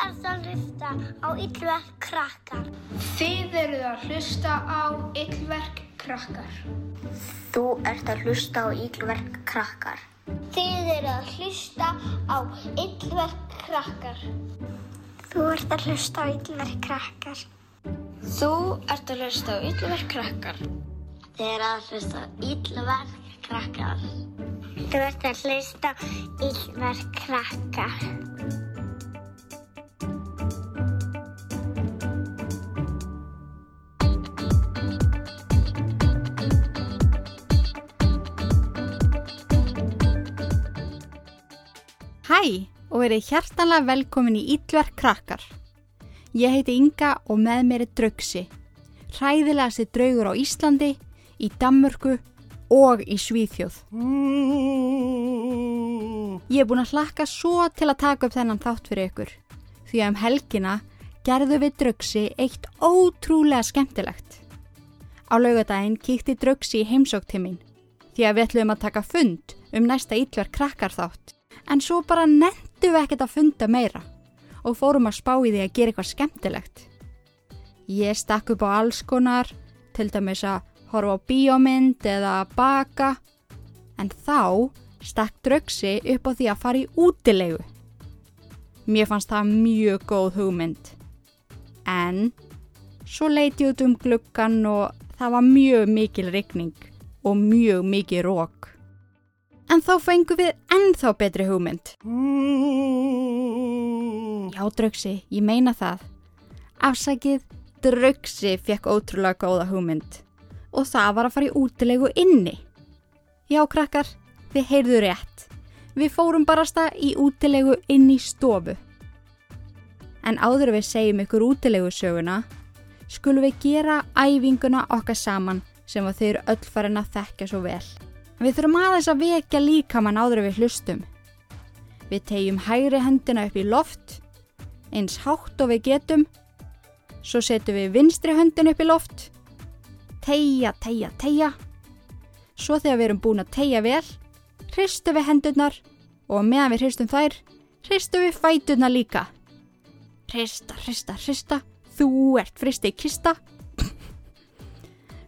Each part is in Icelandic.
ert að hlusta á Yllverk krakkar. Þið eruð að hlusta á Yllverk krakkar. Þú ert að hlusta á Yllverk krakkar. Þið eru að hlusta á Yllverk krakkar. Þú ert að hlusta á Yllverk krakkar. Þú ert að hlusta á Yllverk krakkar. Þið eru að hlusta á Yllverk krakkar. Þú ert að hlusta á Yllverk krakkar. Og verið hjartanlega velkomin í Ítlverk krakkar. Ég heiti Inga og með mér er Draugsi. Hræðilegasti draugur á Íslandi, í Danmörku og í Svíþjóð. Ég er búin að hlakka svo til að taka upp þennan þátt fyrir ykkur. Því að um helgina gerðu við Draugsi eitt ótrúlega skemmtilegt. Á laugadaginn kíkti Draugsi í heimsóktimmin. Því að við ætlum að taka fund um næsta Ítlverk krakkar þátt. En svo bara nettu við ekkert að funda meira og fórum að spá í því að gera eitthvað skemmtilegt. Ég stakk upp á alls konar, til dæmis að horfa á bíómynd eða baka, en þá stakk draugsi upp á því að fara í útilegu. Mér fannst það mjög góð hugmynd. En svo leiti ég út um gluggan og það var mjög mikil rigning og mjög mikil rók. En þá fengum við ennþá betri hugmynd. Já, draugsi, ég meina það. Afsakið, draugsi fekk ótrúlega góða hugmynd. Og það var að fara í útilegu inni. Já, krakkar, þið heyrðu rétt. Við fórum barasta í útilegu inn í stofu. En áður við segjum ykkur útilegu söguna, skulum við gera æfinguna okkar saman sem að þau eru öll farin að þekka svo vel. Við þurfum aðeins að vekja líkamann áður við hlustum. Við tegjum hægri hendina upp í loft, eins hátt og við getum. Svo setjum við vinstri höndin upp í loft. Tegja, tegja, tegja. Svo þegar við erum búin að tegja vel, hristum við hendurnar og meðan við hristum þær, hristum við fæturnar líka. Hrista, hrista, hrista, þú ert fristi kista.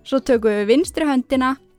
Svo tökum við vinstri höndina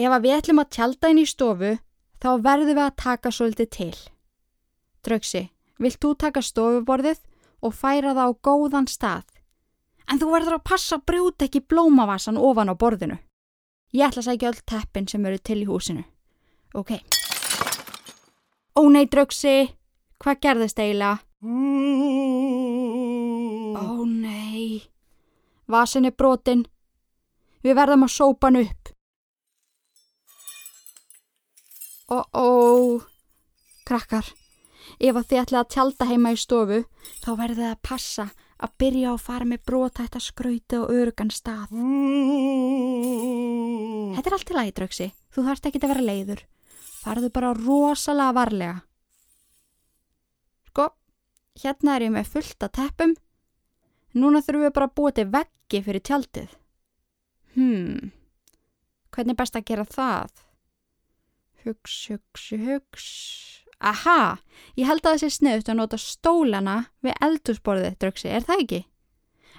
Ef að við ætlum að tjálta inn í stofu, þá verðum við að taka svolítið til. Draugsi, vilt þú taka stofuborðið og færa það á góðan stað? En þú verður að passa að brjóta ekki blómavassan ofan á borðinu. Ég ætla að segja öll teppin sem eru til í húsinu. Ok. Ó nei, draugsi, hvað gerðist eiginlega? Ó nei, vasin er brotin. Við verðum að sópa hann upp. Ó, ó, krakkar, ef að þið ætlaði að tjálta heima í stofu, þá verðið að passa að byrja að fara með brotætt að skrauti og örugan stað. Þetta er allt til lagi, draugsi. Þú þarfst ekki að vera leiður. Farðu bara rosalega varlega. Sko, hérna er ég með fullt af teppum. Núna þurfum við bara að búa til veggi fyrir tjaldið. Hmm, hvernig er best að gera það? Hugs, hugs, hugs. Aha, ég held að það sé sniðut að nota stólana við eldhúsborðið, draugsi, er það ekki?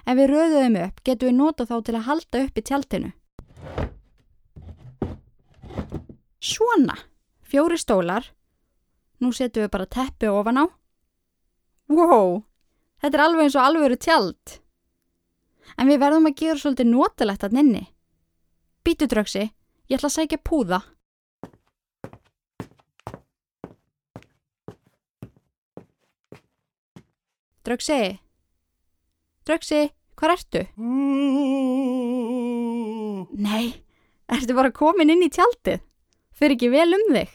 Ef við röðuðum upp, getum við nota þá til að halda upp í tjaldinu. Svona, fjóri stólar. Nú setjum við bara teppi ofan á. Wow, þetta er alveg eins og alveg eru tjald. En við verðum að gera svolítið notalegt að nynni. Býtu draugsi, ég ætla að sækja púða. Draugsi, Draugsi, hvað ertu? Nei, ertu bara komin inn í tjaldið? Fyrir ekki vel um þig?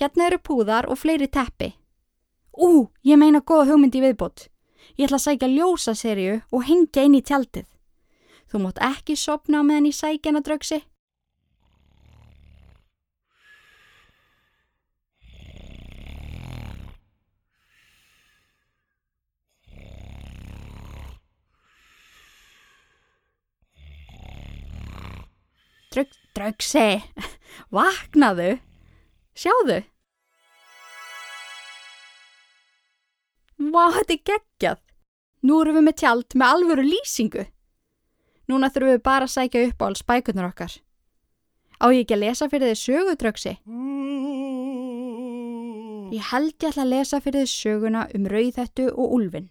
Hérna eru púðar og fleiri teppi. Ú, ég meina góða hugmynd í viðbót. Ég ætla að sækja ljósaserju og hengja inn í tjaldið. Þú mátt ekki sopna meðan ég sækja hana draugsi. Draugsi, vaknaðu, sjáðu. Vá, þetta er geggjað. Nú erum við með tjald með alvöru lýsingu. Núna þurfum við bara að sækja upp á alls bækunar okkar. Á ég ekki að lesa fyrir þið sögudraugsi? Ég held ég ætla að lesa fyrir þið söguna um rauðhettu og úlfin.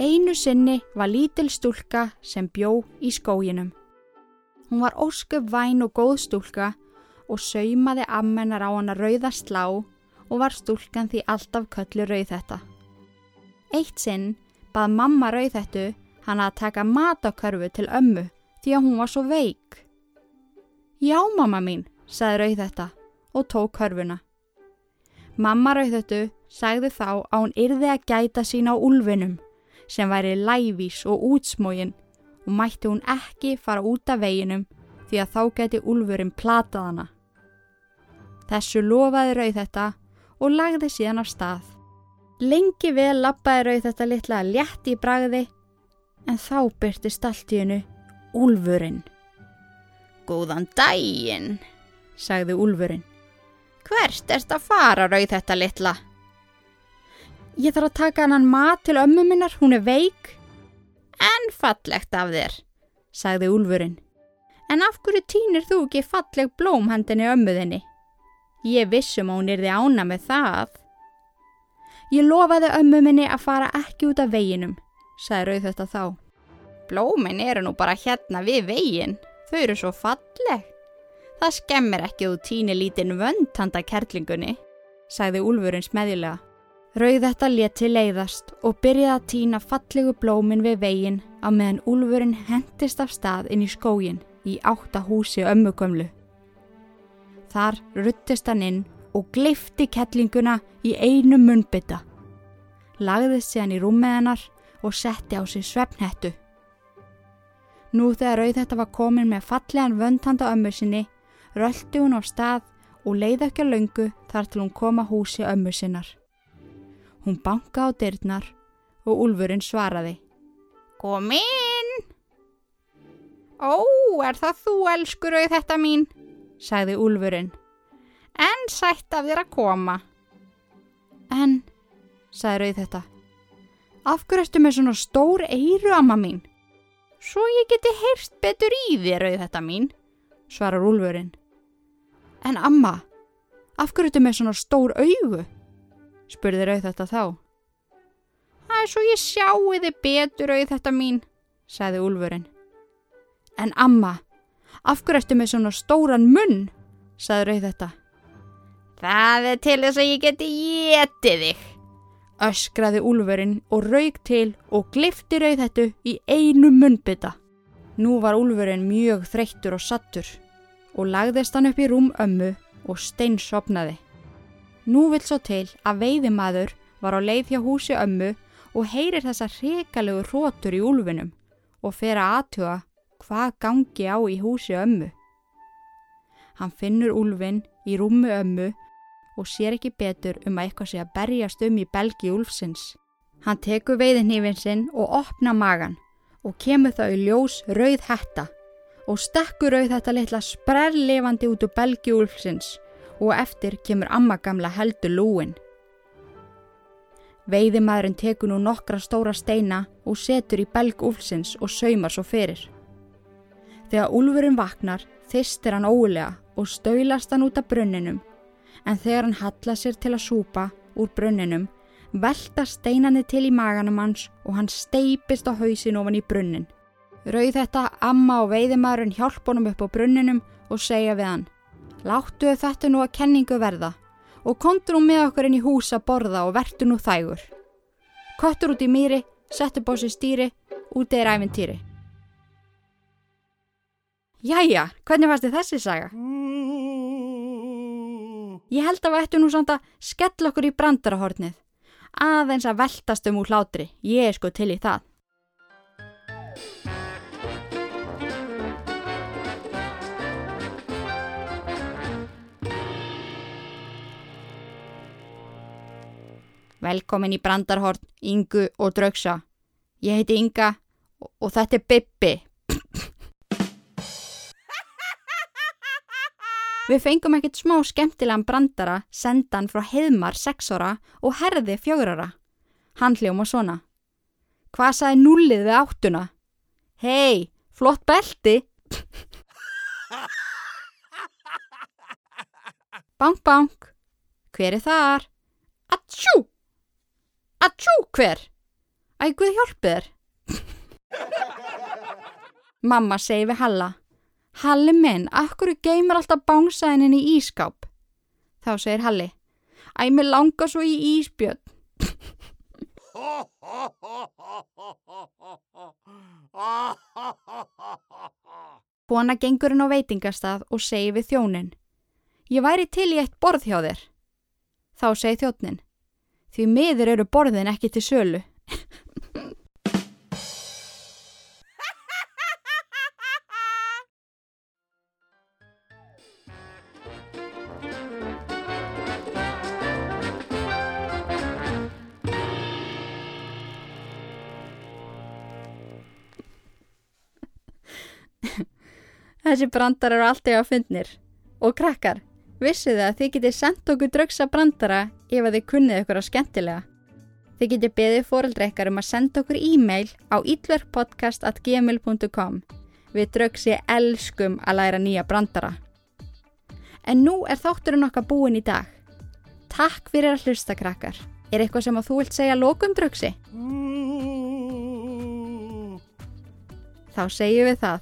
Einu sinni var lítil stúlka sem bjó í skóginum. Hún var ósköp væn og góð stúlka og saumaði ammennar á hana rauða slá og var stúlkan því alltaf köllu rauðhetta. Eitt sinn bað mamma rauðhettu hann að taka matakörfu til ömmu því að hún var svo veik. Já, mamma mín, sagði rauðhetta og tók körfuna. Mamma rauðhettu sagði þá að hún yrði að gæta sín á úlfinum sem væri lævís og útsmógin og mætti hún ekki fara út af veginum því að þá geti úlfurinn platað hana. Þessu lofaði rauðhetta og lagði síðan af stað. Lengi vel lappaði rauðhetta litla létt í bragði en þá byrtist allt í hennu úlfurinn. Góðan daginn, sagði úlfurinn. Hvert erst að fara rauðhetta litla? Ég þarf að taka hann mat til ömmu minnar, hún er veik. En fallegt af þér, sagði úlfurinn. En af hverju týnir þú ekki falleg blóm hendinni ömmuðinni? Ég vissum að hún er því ána með það. Ég lofaði ömmu minni að fara ekki út af veginum, sagði rauð þetta þá. Blómin eru nú bara hérna við vegin, þau eru svo falleg. Það skemmir ekki að þú týnir lítinn vönd handa kerlingunni, sagði úlfurinn smæðilega. Rauð þetta leti leiðast og byrjaði að týna fallegu blómin við veginn á meðan úlfurinn hendist af stað inn í skógin í átta húsi ömmugömlu. Þar ruttist hann inn og gleifti kettlinguna í einu munnbytta. Lagðist sér hann í rúmið hennar og setti á sig svefnhettu. Nú þegar rauð þetta var komin með fallegan vöndhanda ömmu sinni, röldi hún á stað og leiði ekki að löngu þar til hún koma húsi ömmu sinnar. Hún banka á dyrnar og úlfurinn svaraði. Kom inn! Ó, er það þú, elskur auð þetta mín? sagði úlfurinn. En sætt af þér að koma. En, sagði auð þetta. Af hverju ertu með svona stór eiru, amma mín? Svo ég geti heyrst betur í þér, auð þetta mín, svarar úlfurinn. En amma, af hverju ertu með svona stór augu? Spurði rauð þetta þá. Það er svo ég sjáu þið betur auð þetta mín, sagði úlfurinn. En amma, af hverju ertu með svona stóran munn, sagði rauð þetta. Það er til þess að ég geti getið þig, öskraði úlfurinn og raug til og glifti rauð þetta í einu munnbytta. Nú var úlfurinn mjög þreyttur og sattur og lagðist hann upp í rúm ömmu og steinsopnaði. Nú vil svo til að veiðimaður var á leið hjá húsi ömmu og heyrir þessa hrikalegu rótur í úlfinum og fer að aðtuga hvað gangi á í húsi ömmu. Hann finnur úlfin í rúmi ömmu og sér ekki betur um að eitthvað sé að berjast um í belgi úlfsins. Hann tekur veiðinhífin sinn og opna magan og kemur þá í ljós rauð hætta og stekkur rauð þetta litla sprellifandi út úr belgi úlfsins og eftir kemur amma gamla heldur lúin. Veiðimæðurinn tekur nú nokkra stóra steina og setur í belg úlsins og saumar svo fyrir. Þegar úlfurinn vaknar þistir hann ólega og stöylast hann út af brunninum en þegar hann halla sér til að súpa úr brunninum velta steinanni til í maganum hans og hann steipist á hausin ofan í brunnin. Rauð þetta amma og veiðimæðurinn hjálp honum upp á brunninum og segja við hann Láttu þetta nú að kenningu verða og kontur nú með okkur inn í hús að borða og vertu nú þægur. Köttur út í mýri, settu bósi stýri, úti er æfintýri. Jæja, hvernig varst þið þessi saga? Ég held að við ættum nú samt að skella okkur í brandarahornið. Aðeins að veltast um úr hlátri. Ég er sko til í það. Velkomin í brandarhorn, Ingu og Draugsa. Ég heiti Inga og, þetta er Bibbi. Við fengum ekkert smá skemmtilegan brandara sendan frá Heðmar 6 ára og Herði 4 ára. Hann hljóma svona. Hvað saði nullið við áttuna? Hei, flott belti! Bank, bank. Hver er þar? Atsjú! Atsjú, hver? Æ, Guð hjálpi þér. Mamma segi við Halla. Halli minn, akkur geymur alltaf bánsæðinin í ískáp? Þá segir Halli. Æ, mér langar svo í ísbjörn. Kona gengur inn á veitingastað og segi við þjónin. Ég væri til í eitt borð hjá þér. Þá segi þjónin. Því miður eru borðin ekki til sölu. Þessi brandar eru alltaf að fundnir. Og krakkar, vissu þið að þið getið sendt okkur drögsa brandara ef að þið kunnið ykkur á skemmtilega. Þið getið beðið fóreldra ykkar um að senda okkur e-mail á illverkpodcast.gmail.com Við drögsi elskum að læra nýja brandara. En nú er þátturinn okkar búin í dag. Takk fyrir að hlusta krakkar. Er eitthvað sem að þú vilt segja lókum drögsi? Þá segjum við það.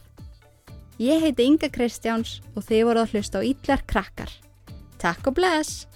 Ég heiti Inga Kristjáns og þið voru að hlusta á Ítlar krakkar. Takk og bless!